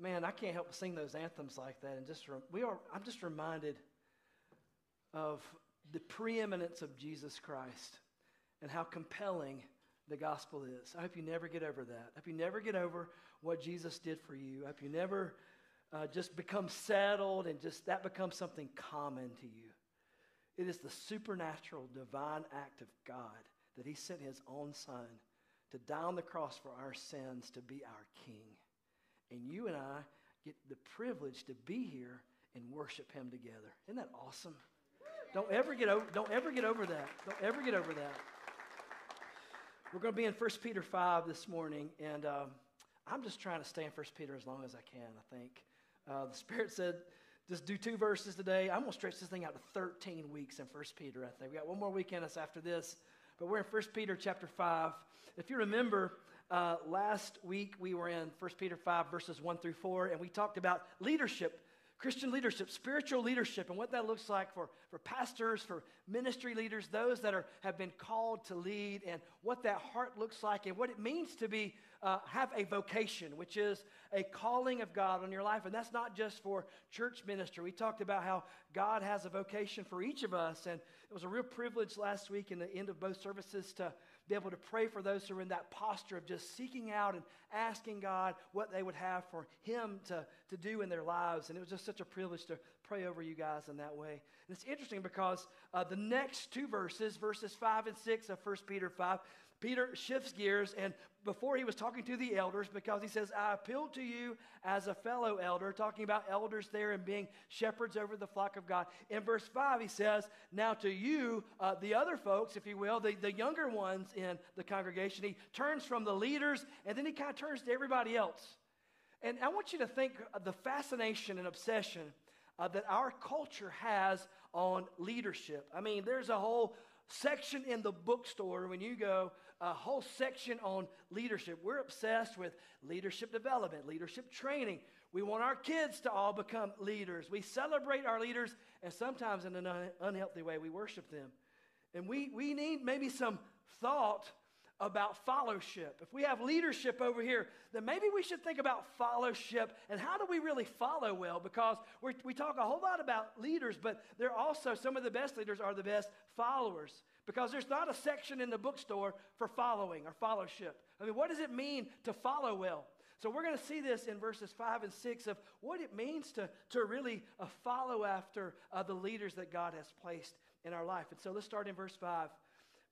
man, I can't help but sing those anthems like that. And just we are, I'm just reminded of the preeminence of Jesus Christ and how compelling the gospel is. I hope you never get over that. I hope you never get over what Jesus did for you. I hope you never uh, just become settled and just that becomes something common to you. It is the supernatural, divine act of God that He sent His own Son to die on the cross for our sins to be our King. And you and I get the privilege to be here and worship Him together. Isn't that awesome? Don't ever get over, don't ever get over that. Don't ever get over that. We're going to be in 1 Peter 5 this morning, and um, I'm just trying to stay in 1 Peter as long as I can, I think. Uh, the Spirit said, just do two verses today. I'm going to stretch this thing out to 13 weeks in 1 Peter, I think. We got one more week in us after this, but we're in 1 Peter chapter 5. If you remember, uh, last week we were in 1 Peter 5, verses 1 through 4, and we talked about leadership Christian leadership, spiritual leadership, and what that looks like for, for pastors, for ministry leaders, those that are, have been called to lead, and what that heart looks like, and what it means to be uh, have a vocation, which is a calling of God on your life. And that's not just for church ministry. We talked about how God has a vocation for each of us, and it was a real privilege last week in the end of both services to be able to pray for those who are in that posture of just seeking out and asking God what they would have for Him to, to do in their lives. And it was just such a privilege to pray over you guys in that way. And it's interesting because uh, the next two verses, verses 5 and 6 of 1 Peter 5, Peter shifts gears, and before he was talking to the elders, because he says, I appeal to you as a fellow elder, talking about elders there and being shepherds over the flock of God. In verse 5, he says, Now to you, uh, the other folks, if you will, the, the younger ones in the congregation, he turns from the leaders, and then he kind of turns to everybody else. And I want you to think of the fascination and obsession uh, that our culture has on leadership. I mean, there's a whole section in the bookstore when you go a whole section on leadership. We're obsessed with leadership development, leadership training. We want our kids to all become leaders. We celebrate our leaders, and sometimes in an un- unhealthy way, we worship them. And we, we need maybe some thought about fellowship. If we have leadership over here, then maybe we should think about fellowship and how do we really follow well? Because we talk a whole lot about leaders, but they're also some of the best leaders are the best followers. Because there's not a section in the bookstore for following or fellowship. I mean, what does it mean to follow well? So we're going to see this in verses 5 and 6 of what it means to, to really uh, follow after uh, the leaders that God has placed in our life. And so let's start in verse 5.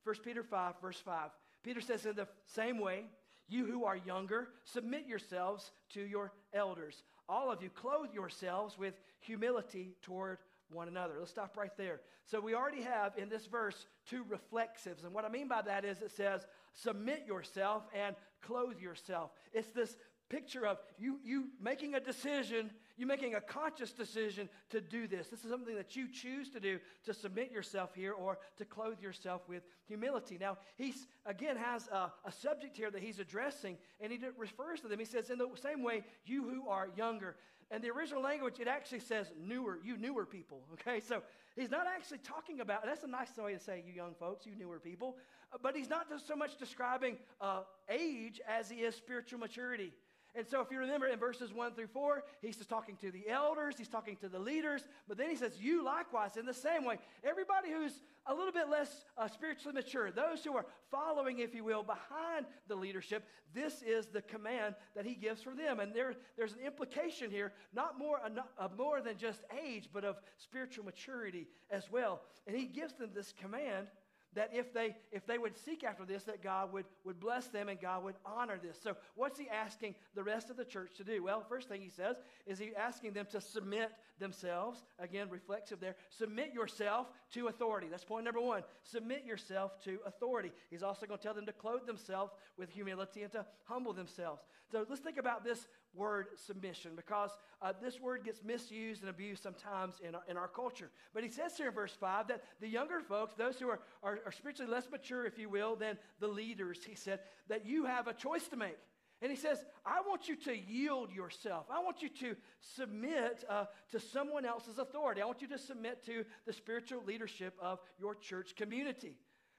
1 Peter 5, verse 5. Peter says, In the same way, you who are younger, submit yourselves to your elders. All of you, clothe yourselves with humility toward one another. Let's stop right there. So we already have in this verse two reflexives. And what I mean by that is it says, submit yourself and clothe yourself. It's this picture of you, you making a decision, you making a conscious decision to do this. This is something that you choose to do to submit yourself here or to clothe yourself with humility. Now, he's again has a, a subject here that he's addressing, and he refers to them. He says, In the same way, you who are younger. And the original language, it actually says newer, you newer people, okay? So he's not actually talking about, that's a nice way to say you young folks, you newer people, uh, but he's not just so much describing uh, age as he is spiritual maturity. And so, if you remember in verses 1 through 4, he's just talking to the elders, he's talking to the leaders, but then he says, You likewise, in the same way, everybody who's a little bit less uh, spiritually mature, those who are following, if you will, behind the leadership, this is the command that he gives for them. And there, there's an implication here, not more, uh, more than just age, but of spiritual maturity as well. And he gives them this command that if they if they would seek after this that god would would bless them and god would honor this. So what's he asking the rest of the church to do? Well first thing he says is he asking them to submit themselves again reflexive there submit yourself to authority that's point number one submit yourself to authority he's also going to tell them to clothe themselves with humility and to humble themselves so let's think about this word submission because uh, this word gets misused and abused sometimes in our, in our culture. But he says here in verse 5 that the younger folks, those who are, are, are spiritually less mature, if you will, than the leaders, he said, that you have a choice to make. And he says, I want you to yield yourself. I want you to submit uh, to someone else's authority. I want you to submit to the spiritual leadership of your church community.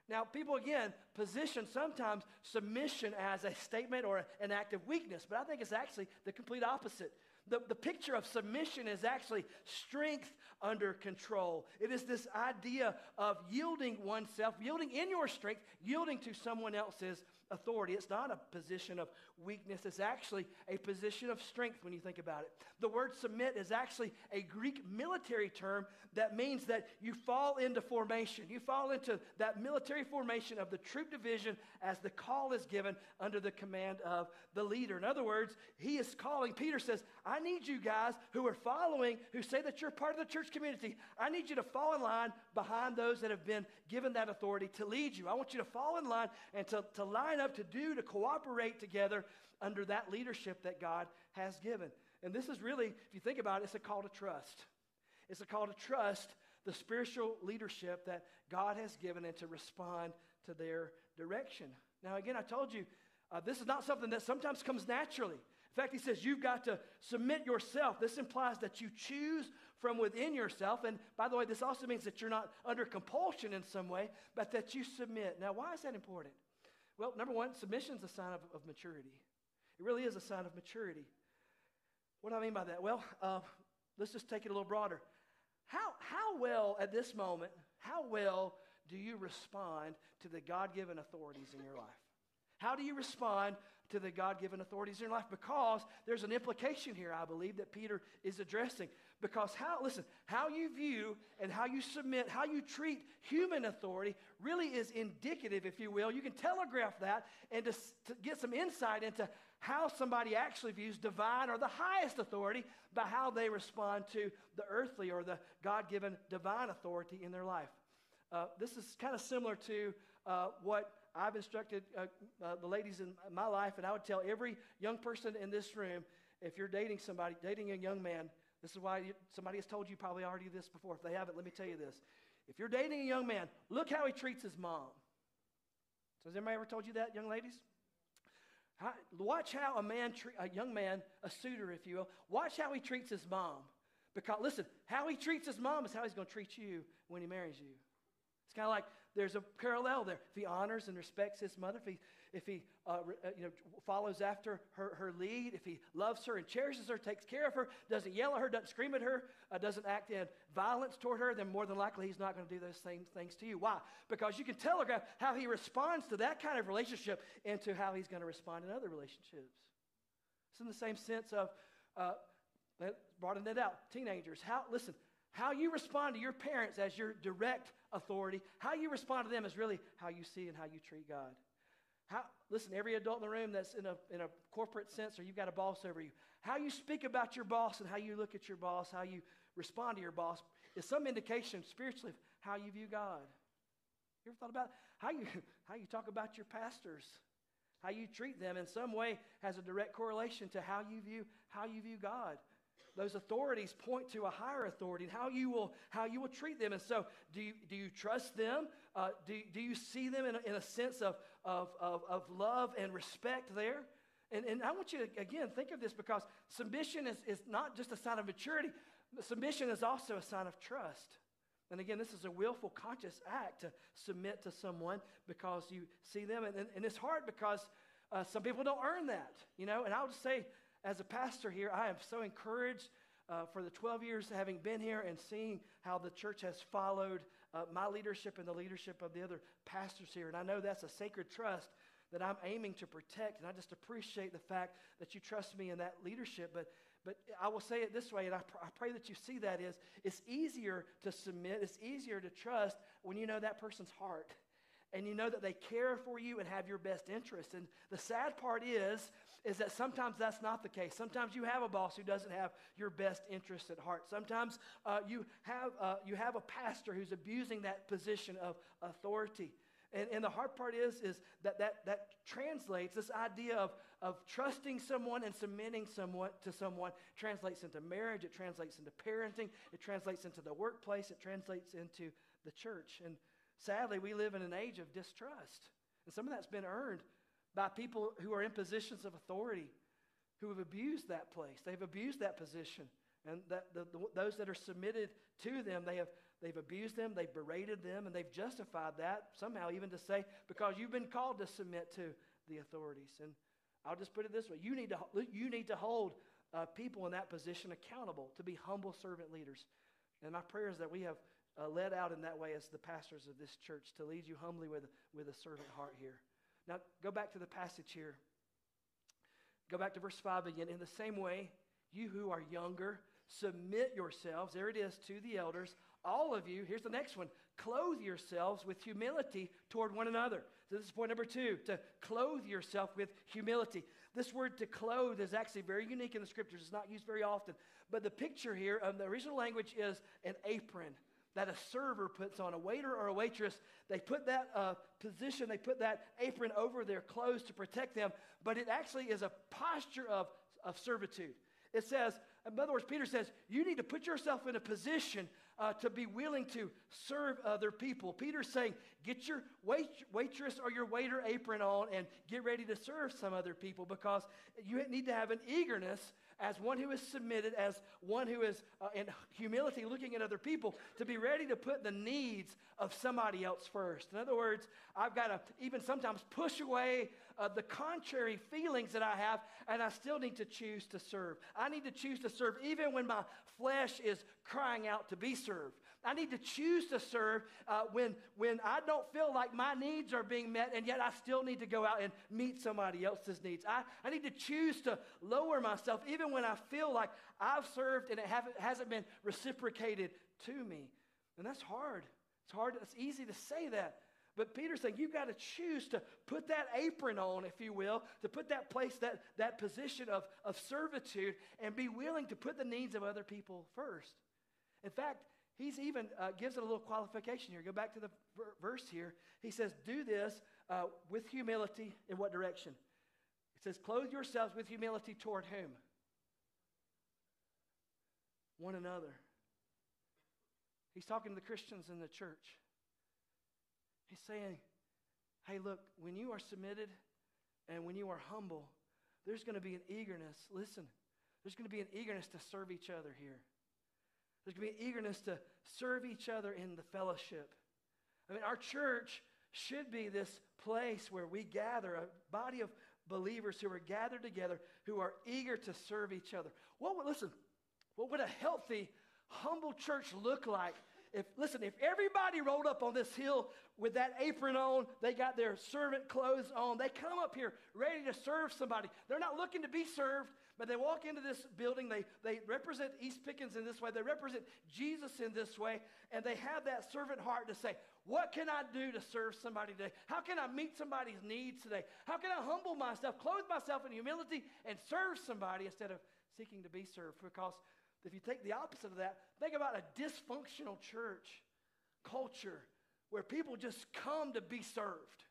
Now, people again position sometimes submission as a statement or an act of weakness, but I think it's actually the complete opposite. The, the picture of submission is actually strength under control. It is this idea of yielding oneself, yielding in your strength, yielding to someone else's authority. It's not a position of weakness, is actually a position of strength when you think about it. The word submit is actually a Greek military term that means that you fall into formation. You fall into that military formation of the troop division as the call is given under the command of the leader. In other words, he is calling. Peter says, I need you guys who are following, who say that you're part of the church community, I need you to fall in line behind those that have been given that authority to lead you. I want you to fall in line and to, to line up, to do, to cooperate together under that leadership that God has given. And this is really, if you think about it, it's a call to trust. It's a call to trust the spiritual leadership that God has given and to respond to their direction. Now, again, I told you, uh, this is not something that sometimes comes naturally. In fact, he says you've got to submit yourself. This implies that you choose from within yourself. And by the way, this also means that you're not under compulsion in some way, but that you submit. Now, why is that important? Well, number one, submission is a sign of, of maturity. It really is a sign of maturity. What do I mean by that? Well, uh, let's just take it a little broader. How, how well, at this moment, how well do you respond to the God given authorities in your life? How do you respond to the God given authorities in your life? Because there's an implication here, I believe, that Peter is addressing. Because how, listen, how you view and how you submit, how you treat human authority really is indicative, if you will. You can telegraph that and to, to get some insight into how somebody actually views divine or the highest authority by how they respond to the earthly or the God given divine authority in their life. Uh, this is kind of similar to uh, what I've instructed uh, uh, the ladies in my life, and I would tell every young person in this room if you're dating somebody, dating a young man, this is why you, somebody has told you probably already this before. If they haven't, let me tell you this. If you're dating a young man, look how he treats his mom. So has anybody ever told you that, young ladies? How, watch how a man, tre- a young man, a suitor, if you will, watch how he treats his mom. Because listen, how he treats his mom is how he's going to treat you when he marries you. It's kind of like there's a parallel there. If he honors and respects his mother, if he, if he uh, uh, you know, follows after her, her lead, if he loves her and cherishes her, takes care of her, doesn't yell at her, doesn't scream at her, uh, doesn't act in violence toward her, then more than likely he's not going to do those same things to you. Why? Because you can telegraph how he responds to that kind of relationship into how he's going to respond in other relationships. It's in the same sense of, uh, broaden it out, teenagers. How, listen, how you respond to your parents as your direct authority, how you respond to them is really how you see and how you treat God. How, listen, every adult in the room that's in a, in a corporate sense or you've got a boss over you, how you speak about your boss and how you look at your boss, how you respond to your boss is some indication spiritually of how you view God. You ever thought about how you, how you talk about your pastors? How you treat them in some way has a direct correlation to how you view, how you view God those authorities point to a higher authority and how you will, how you will treat them. And so, do you, do you trust them? Uh, do, do you see them in a, in a sense of, of, of, of love and respect there? And, and I want you to, again, think of this because submission is, is not just a sign of maturity, submission is also a sign of trust. And again, this is a willful, conscious act to submit to someone because you see them. And, and, and it's hard because uh, some people don't earn that, you know. And I would say, as a pastor here, I am so encouraged uh, for the 12 years having been here and seeing how the church has followed uh, my leadership and the leadership of the other pastors here. And I know that's a sacred trust that I'm aiming to protect. And I just appreciate the fact that you trust me in that leadership. But, but I will say it this way, and I, pr- I pray that you see that is it's easier to submit, it's easier to trust when you know that person's heart and you know that they care for you and have your best interest. And the sad part is, is that sometimes that's not the case. Sometimes you have a boss who doesn't have your best interests at heart. Sometimes uh, you, have, uh, you have a pastor who's abusing that position of authority. And, and the hard part is, is that, that that translates, this idea of, of trusting someone and submitting someone to someone translates into marriage, it translates into parenting, it translates into the workplace, it translates into the church. And Sadly, we live in an age of distrust. And some of that's been earned by people who are in positions of authority who have abused that place. They've abused that position And that the, the, those that are submitted to them, they have, they've abused them, they've berated them, and they've justified that somehow, even to say, because you've been called to submit to the authorities. And I'll just put it this way you need to, you need to hold uh, people in that position accountable to be humble servant leaders. And my prayer is that we have uh, led out in that way as the pastors of this church to lead you humbly with, with a servant heart here. Now, go back to the passage here. Go back to verse 5 again. In the same way, you who are younger, submit yourselves, there it is, to the elders. All of you, here's the next one clothe yourselves with humility toward one another. So, this is point number two to clothe yourself with humility. This word to clothe is actually very unique in the scriptures. It's not used very often. But the picture here, um, the original language is an apron that a server puts on, a waiter or a waitress. They put that uh, position, they put that apron over their clothes to protect them, but it actually is a posture of, of servitude. It says, in other words, Peter says, you need to put yourself in a position uh, to be willing to serve other people. Peter's saying, get your wait, waitress or your waiter apron on and get ready to serve some other people because you need to have an eagerness as one who is submitted, as one who is uh, in humility looking at other people, to be ready to put the needs of somebody else first. In other words, I've got to even sometimes push away uh, the contrary feelings that I have, and I still need to choose to serve. I need to choose to serve even when my flesh is crying out to be served. I need to choose to serve uh, when, when I don't feel like my needs are being met, and yet I still need to go out and meet somebody else's needs. I, I need to choose to lower myself even when I feel like I've served and it hasn't been reciprocated to me. And that's hard. It's hard. It's easy to say that. But Peter's saying you've got to choose to put that apron on, if you will, to put that place, that, that position of, of servitude, and be willing to put the needs of other people first. In fact, He's even uh, gives it a little qualification here. Go back to the ver- verse here. He says, Do this uh, with humility in what direction? It says, Clothe yourselves with humility toward whom? One another. He's talking to the Christians in the church. He's saying, Hey, look, when you are submitted and when you are humble, there's going to be an eagerness. Listen, there's going to be an eagerness to serve each other here. There's going to be an eagerness to serve each other in the fellowship. I mean, our church should be this place where we gather, a body of believers who are gathered together, who are eager to serve each other. What would, listen, what would a healthy, humble church look like if listen, if everybody rolled up on this hill with that apron on, they got their servant clothes on, they come up here ready to serve somebody. They're not looking to be served, but they walk into this building, they, they represent East Pickens in this way, they represent Jesus in this way, and they have that servant heart to say, What can I do to serve somebody today? How can I meet somebody's needs today? How can I humble myself, clothe myself in humility, and serve somebody instead of seeking to be served? Because if you take the opposite of that, think about a dysfunctional church culture where people just come to be served.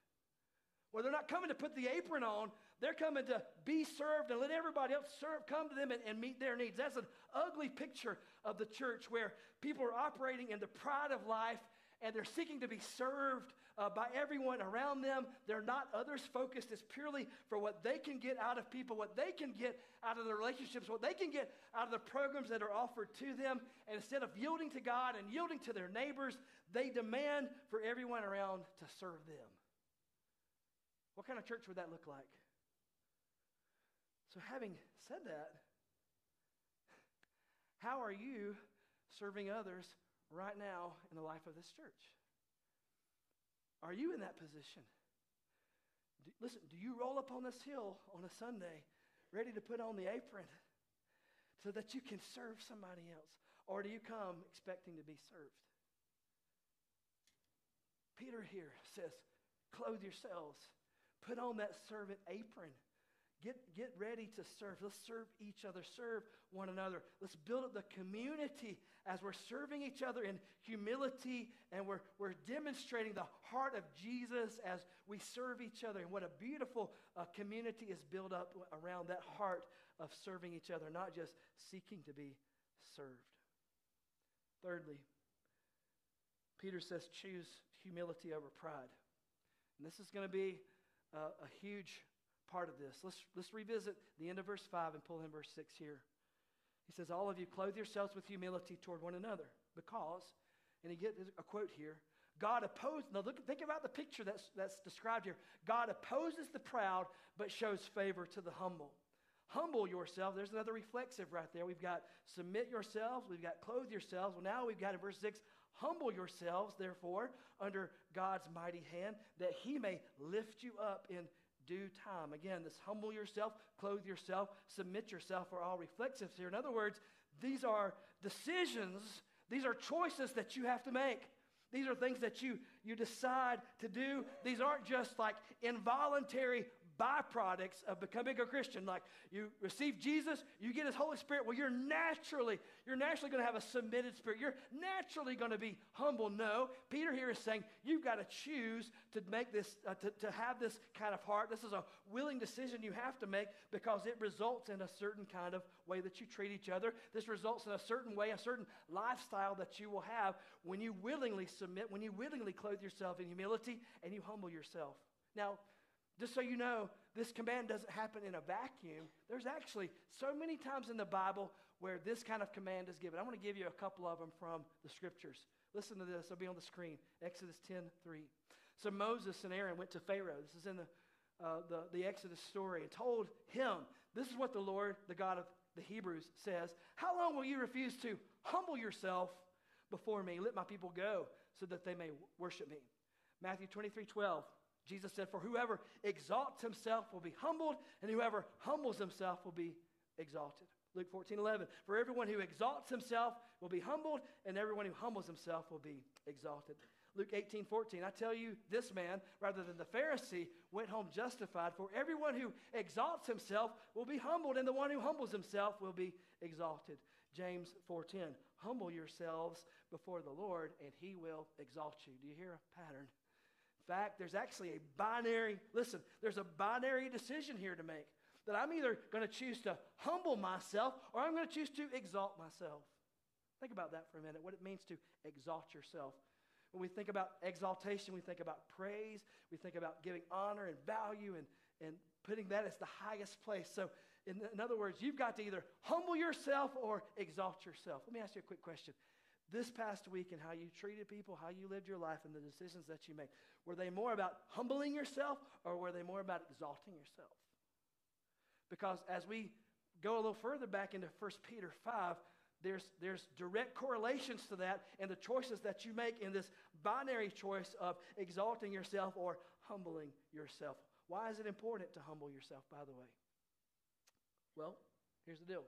Where they're not coming to put the apron on, they're coming to be served and let everybody else serve, come to them and, and meet their needs. That's an ugly picture of the church where people are operating in the pride of life and they're seeking to be served uh, by everyone around them. They're not others focused. It's purely for what they can get out of people, what they can get out of the relationships, what they can get out of the programs that are offered to them. And instead of yielding to God and yielding to their neighbors, they demand for everyone around to serve them. What kind of church would that look like? So, having said that, how are you serving others right now in the life of this church? Are you in that position? Do, listen, do you roll up on this hill on a Sunday ready to put on the apron so that you can serve somebody else? Or do you come expecting to be served? Peter here says, clothe yourselves, put on that servant apron. Get, get ready to serve. Let's serve each other, serve one another. Let's build up the community as we're serving each other in humility and we're, we're demonstrating the heart of Jesus as we serve each other. And what a beautiful uh, community is built up around that heart of serving each other, not just seeking to be served. Thirdly, Peter says, choose humility over pride. And this is going to be a huge part of this. Let's, let's revisit the end of verse 5 and pull in verse 6 here. He says, All of you clothe yourselves with humility toward one another because, and he gets a quote here, God opposes, now look, think about the picture that's, that's described here. God opposes the proud, but shows favor to the humble. Humble yourself. There's another reflexive right there. We've got submit yourselves. We've got clothe yourselves. Well, now we've got in verse 6 humble yourselves, therefore, under God's mighty hand, that he may lift you up in due time. Again, this humble yourself, clothe yourself, submit yourself are all reflexives here. In other words, these are decisions, these are choices that you have to make. These are things that you, you decide to do. These aren't just like involuntary byproducts of becoming a Christian. Like you receive Jesus, you get his Holy Spirit. Well, you're naturally, you're naturally going to have a submitted spirit. You're naturally going to be humble. No, Peter here is saying you've got to choose to make this, uh, to, to have this kind of heart. This is a willing decision you have to make because it results in a certain kind of way that you treat each other. This results in a certain way, a certain lifestyle that you will have when you willingly submit, when you willingly clothe yourself in humility and you humble yourself. Now, just so you know, this command doesn't happen in a vacuum. There's actually so many times in the Bible where this kind of command is given. I want to give you a couple of them from the scriptures. Listen to this, it'll be on the screen. Exodus 10 3. So Moses and Aaron went to Pharaoh. This is in the, uh, the, the Exodus story, and told him, This is what the Lord, the God of the Hebrews, says How long will you refuse to humble yourself before me? Let my people go so that they may worship me. Matthew 23 12. Jesus said, For whoever exalts himself will be humbled, and whoever humbles himself will be exalted. Luke 14, 11. For everyone who exalts himself will be humbled, and everyone who humbles himself will be exalted. Luke 18, 14. I tell you, this man, rather than the Pharisee, went home justified. For everyone who exalts himself will be humbled, and the one who humbles himself will be exalted. James 4:10. Humble yourselves before the Lord, and he will exalt you. Do you hear a pattern? Fact, there's actually a binary, listen, there's a binary decision here to make. That I'm either going to choose to humble myself or I'm going to choose to exalt myself. Think about that for a minute, what it means to exalt yourself. When we think about exaltation, we think about praise, we think about giving honor and value and, and putting that as the highest place. So, in, in other words, you've got to either humble yourself or exalt yourself. Let me ask you a quick question this past week and how you treated people, how you lived your life, and the decisions that you made, were they more about humbling yourself or were they more about exalting yourself? Because as we go a little further back into 1 Peter 5, there's, there's direct correlations to that and the choices that you make in this binary choice of exalting yourself or humbling yourself. Why is it important to humble yourself, by the way? Well, here's the deal.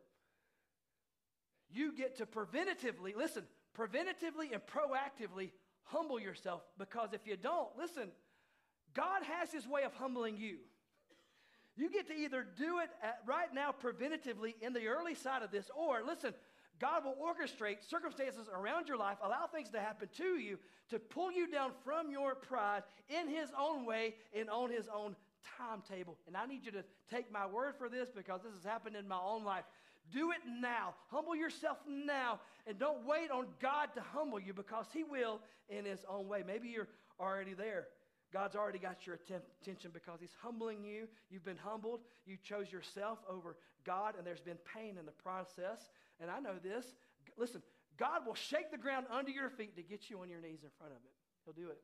You get to preventatively, listen, preventatively and proactively humble yourself because if you don't, listen, God has his way of humbling you. You get to either do it at, right now preventatively in the early side of this, or listen, God will orchestrate circumstances around your life, allow things to happen to you to pull you down from your pride in His own way and on His own timetable. And I need you to take my word for this because this has happened in my own life. Do it now. Humble yourself now. And don't wait on God to humble you because He will in His own way. Maybe you're already there. God's already got your attention because He's humbling you. You've been humbled. You chose yourself over God, and there's been pain in the process. And I know this. Listen, God will shake the ground under your feet to get you on your knees in front of Him. He'll do it.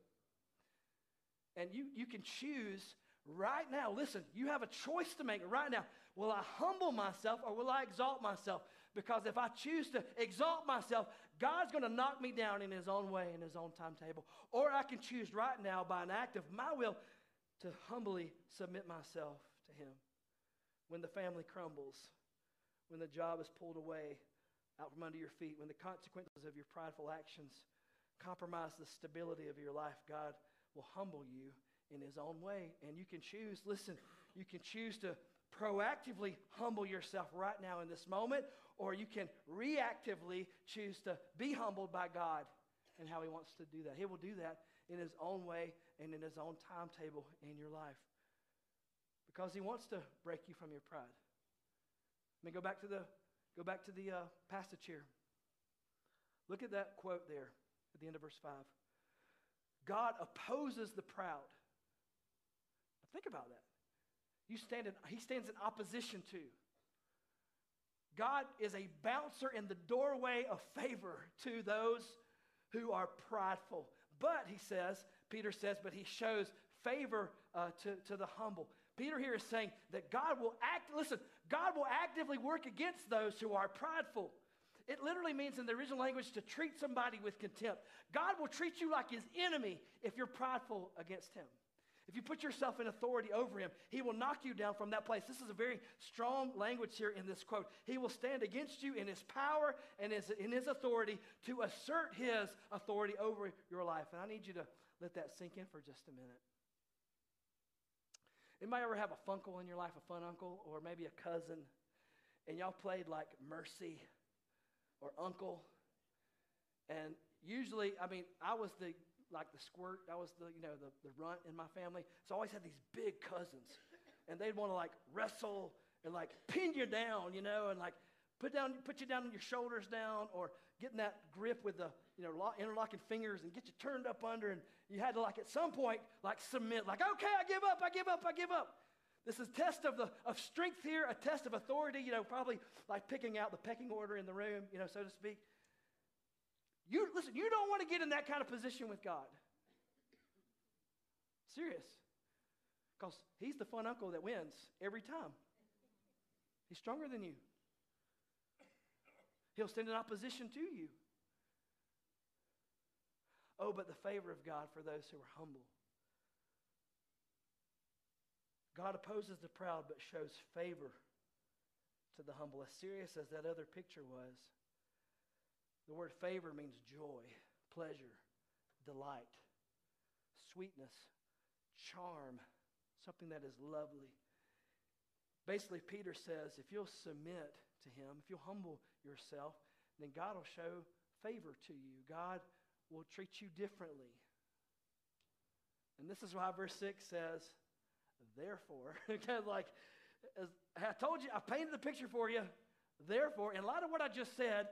And you, you can choose right now. Listen, you have a choice to make right now. Will I humble myself or will I exalt myself? Because if I choose to exalt myself, God's going to knock me down in His own way, in His own timetable. Or I can choose right now by an act of my will to humbly submit myself to Him. When the family crumbles, when the job is pulled away out from under your feet, when the consequences of your prideful actions compromise the stability of your life, God will humble you in His own way. And you can choose, listen, you can choose to proactively humble yourself right now in this moment, or you can reactively choose to be humbled by God and how He wants to do that. He will do that in His own way and in His own timetable in your life because He wants to break you from your pride. Let me go back to the, go back to the uh, passage here. Look at that quote there at the end of verse 5. God opposes the proud. Think about that. You stand in, he stands in opposition to. God is a bouncer in the doorway of favor to those who are prideful. But, he says, Peter says, but he shows favor uh, to, to the humble. Peter here is saying that God will act, listen, God will actively work against those who are prideful. It literally means in the original language to treat somebody with contempt. God will treat you like his enemy if you're prideful against him. If you put yourself in authority over him, he will knock you down from that place. This is a very strong language here in this quote. He will stand against you in his power and in his authority to assert his authority over your life. And I need you to let that sink in for just a minute. Anybody ever have a funkle in your life, a fun uncle, or maybe a cousin, and y'all played like mercy or uncle? And usually, I mean, I was the like the squirt. I was the you know the, the runt in my family. So I always had these big cousins, and they'd want to like wrestle and like pin you down, you know, and like put down put you down on your shoulders down, or getting that grip with the you know interlocking fingers and get you turned up under, and you had to like at some point like submit, like okay, I give up, I give up, I give up. This is a test of, the, of strength here, a test of authority, you know, probably like picking out the pecking order in the room, you know, so to speak. You listen, you don't want to get in that kind of position with God. Serious. Because he's the fun uncle that wins every time. He's stronger than you. He'll stand in opposition to you. Oh, but the favor of God for those who are humble. God opposes the proud but shows favor to the humble. As serious as that other picture was, the word favor means joy, pleasure, delight, sweetness, charm, something that is lovely. Basically, Peter says if you'll submit to him, if you'll humble yourself, then God will show favor to you. God will treat you differently. And this is why verse 6 says, therefore, like, as I told you, I painted the picture for you. Therefore, in light of what I just said,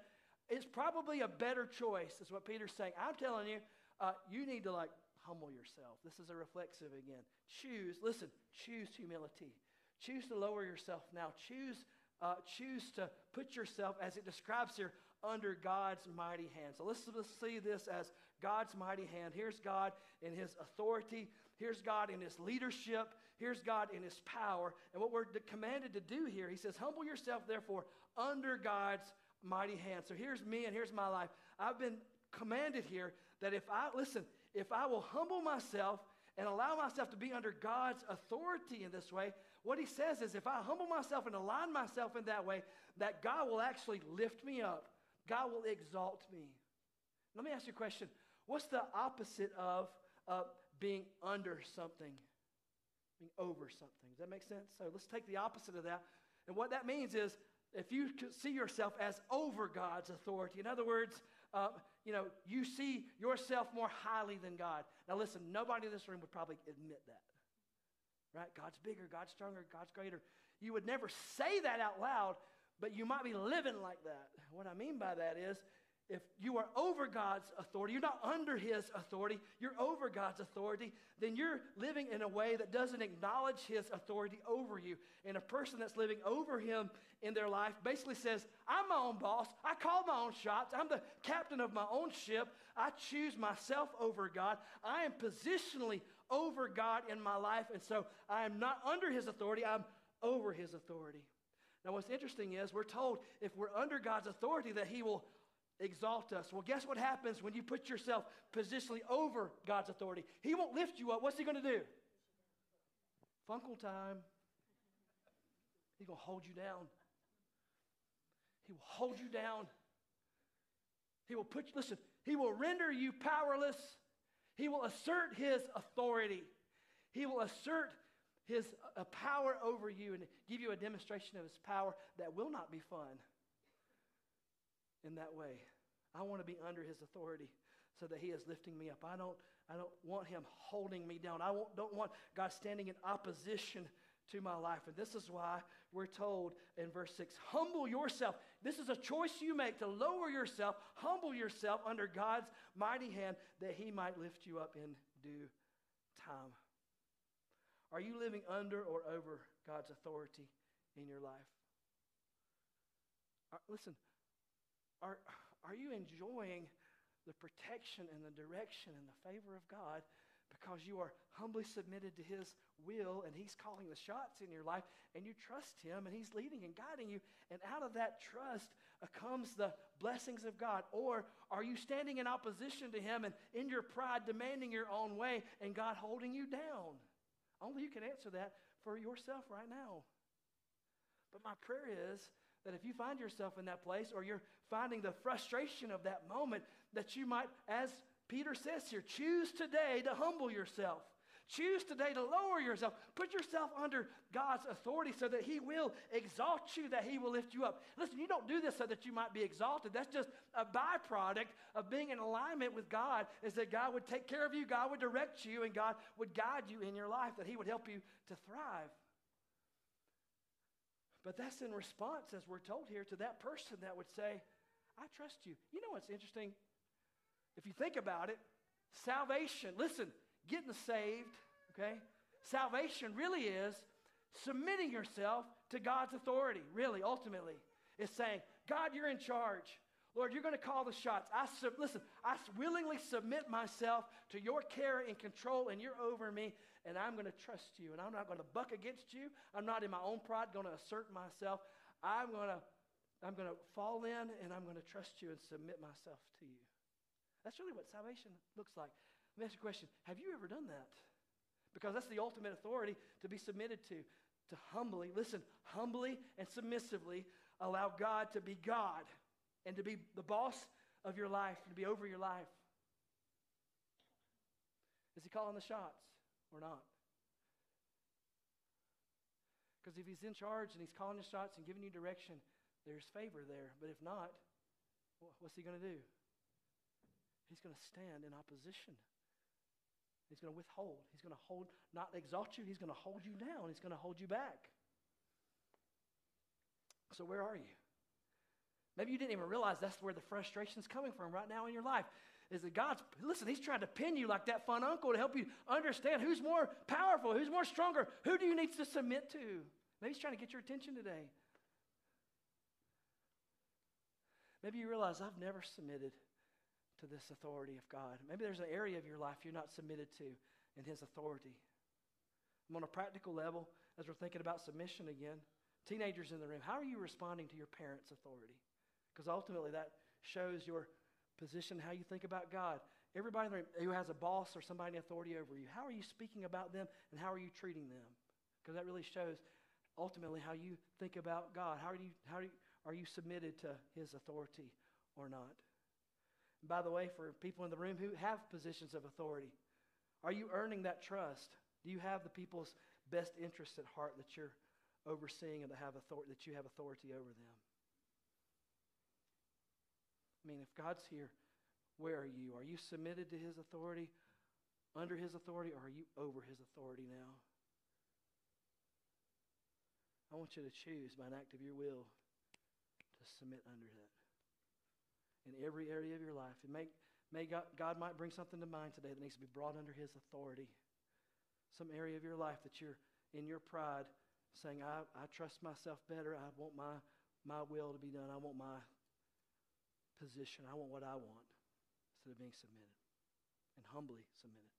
it's probably a better choice, is what Peter's saying. I'm telling you, uh, you need to like humble yourself. This is a reflexive again. Choose, listen, choose humility. Choose to lower yourself now. Choose, uh, choose to put yourself, as it describes here, under God's mighty hand. So let's, let's see this as God's mighty hand. Here's God in his authority. Here's God in his leadership. Here's God in his power. And what we're commanded to do here, he says, Humble yourself, therefore, under God's mighty hand. So here's me and here's my life. I've been commanded here that if I, listen, if I will humble myself and allow myself to be under God's authority in this way, what he says is if I humble myself and align myself in that way, that God will actually lift me up. God will exalt me. Let me ask you a question. What's the opposite of uh, being under something? Being over something. Does that make sense? So let's take the opposite of that. And what that means is if you see yourself as over God's authority, in other words, uh, you know, you see yourself more highly than God. Now, listen, nobody in this room would probably admit that. Right? God's bigger, God's stronger, God's greater. You would never say that out loud, but you might be living like that. What I mean by that is, if you are over God's authority, you're not under His authority, you're over God's authority, then you're living in a way that doesn't acknowledge His authority over you. And a person that's living over Him in their life basically says, I'm my own boss. I call my own shots. I'm the captain of my own ship. I choose myself over God. I am positionally over God in my life. And so I am not under His authority, I'm over His authority. Now, what's interesting is we're told if we're under God's authority that He will exalt us. Well, guess what happens when you put yourself positionally over God's authority? He won't lift you up. What's He going to do? Funkle time. He's going to hold you down. He will hold you down. He will put, you, listen, He will render you powerless. He will assert His authority. He will assert His uh, power over you and give you a demonstration of His power that will not be fun in that way. I want to be under his authority so that he is lifting me up. I don't, I don't want him holding me down. I don't want God standing in opposition to my life. And this is why we're told in verse 6 humble yourself. This is a choice you make to lower yourself, humble yourself under God's mighty hand that he might lift you up in due time. Are you living under or over God's authority in your life? Uh, listen, are, are you enjoying the protection and the direction and the favor of God because you are humbly submitted to His will and He's calling the shots in your life and you trust Him and He's leading and guiding you. And out of that trust uh, comes the blessings of God. Or are you standing in opposition to Him and in your pride demanding your own way and God holding you down? Only you can answer that for yourself right now. But my prayer is that if you find yourself in that place or you're finding the frustration of that moment, that you might, as Peter says here, choose today to humble yourself. Choose today to lower yourself. Put yourself under God's authority so that He will exalt you, that He will lift you up. Listen, you don't do this so that you might be exalted. That's just a byproduct of being in alignment with God, is that God would take care of you, God would direct you, and God would guide you in your life, that He would help you to thrive. But that's in response, as we're told here, to that person that would say, I trust you. You know what's interesting? If you think about it, salvation, listen, getting saved, okay? Salvation really is submitting yourself to God's authority, really, ultimately. It's saying, God, you're in charge. Lord, you're going to call the shots. I sub- listen, I willingly submit myself to your care and control, and you're over me, and I'm going to trust you. And I'm not going to buck against you. I'm not in my own pride going to assert myself. I'm going to I'm going to fall in, and I'm going to trust you and submit myself to you. That's really what salvation looks like. Let me ask you a question Have you ever done that? Because that's the ultimate authority to be submitted to. To humbly, listen, humbly and submissively allow God to be God and to be the boss of your life, to be over your life. Is he calling the shots or not? Because if he's in charge and he's calling the shots and giving you direction, there's favor there. But if not, what's he going to do? He's going to stand in opposition. He's going to withhold. He's going to hold, not exalt you, he's going to hold you down. He's going to hold you back. So, where are you? Maybe you didn't even realize that's where the frustration is coming from right now in your life. Is that God's, listen, He's trying to pin you like that fun uncle to help you understand who's more powerful, who's more stronger, who do you need to submit to. Maybe He's trying to get your attention today. Maybe you realize I've never submitted to this authority of God. Maybe there's an area of your life you're not submitted to in His authority. I'm on a practical level, as we're thinking about submission again, teenagers in the room, how are you responding to your parents' authority? Because ultimately that shows your position, how you think about God. Everybody who has a boss or somebody in authority over you, how are you speaking about them and how are you treating them? Because that really shows ultimately how you think about God. How are you, how are you, are you submitted to his authority or not? And by the way, for people in the room who have positions of authority, are you earning that trust? Do you have the people's best interests at heart that you're overseeing and that, have authority, that you have authority over them? I mean, if God's here, where are you? Are you submitted to his authority, under his authority, or are you over his authority now? I want you to choose by an act of your will to submit under that in every area of your life. And may, may God, God might bring something to mind today that needs to be brought under His authority. Some area of your life that you're in your pride saying, I, I trust myself better. I want my, my will to be done. I want my position. I want what I want instead of being submitted and humbly submitted.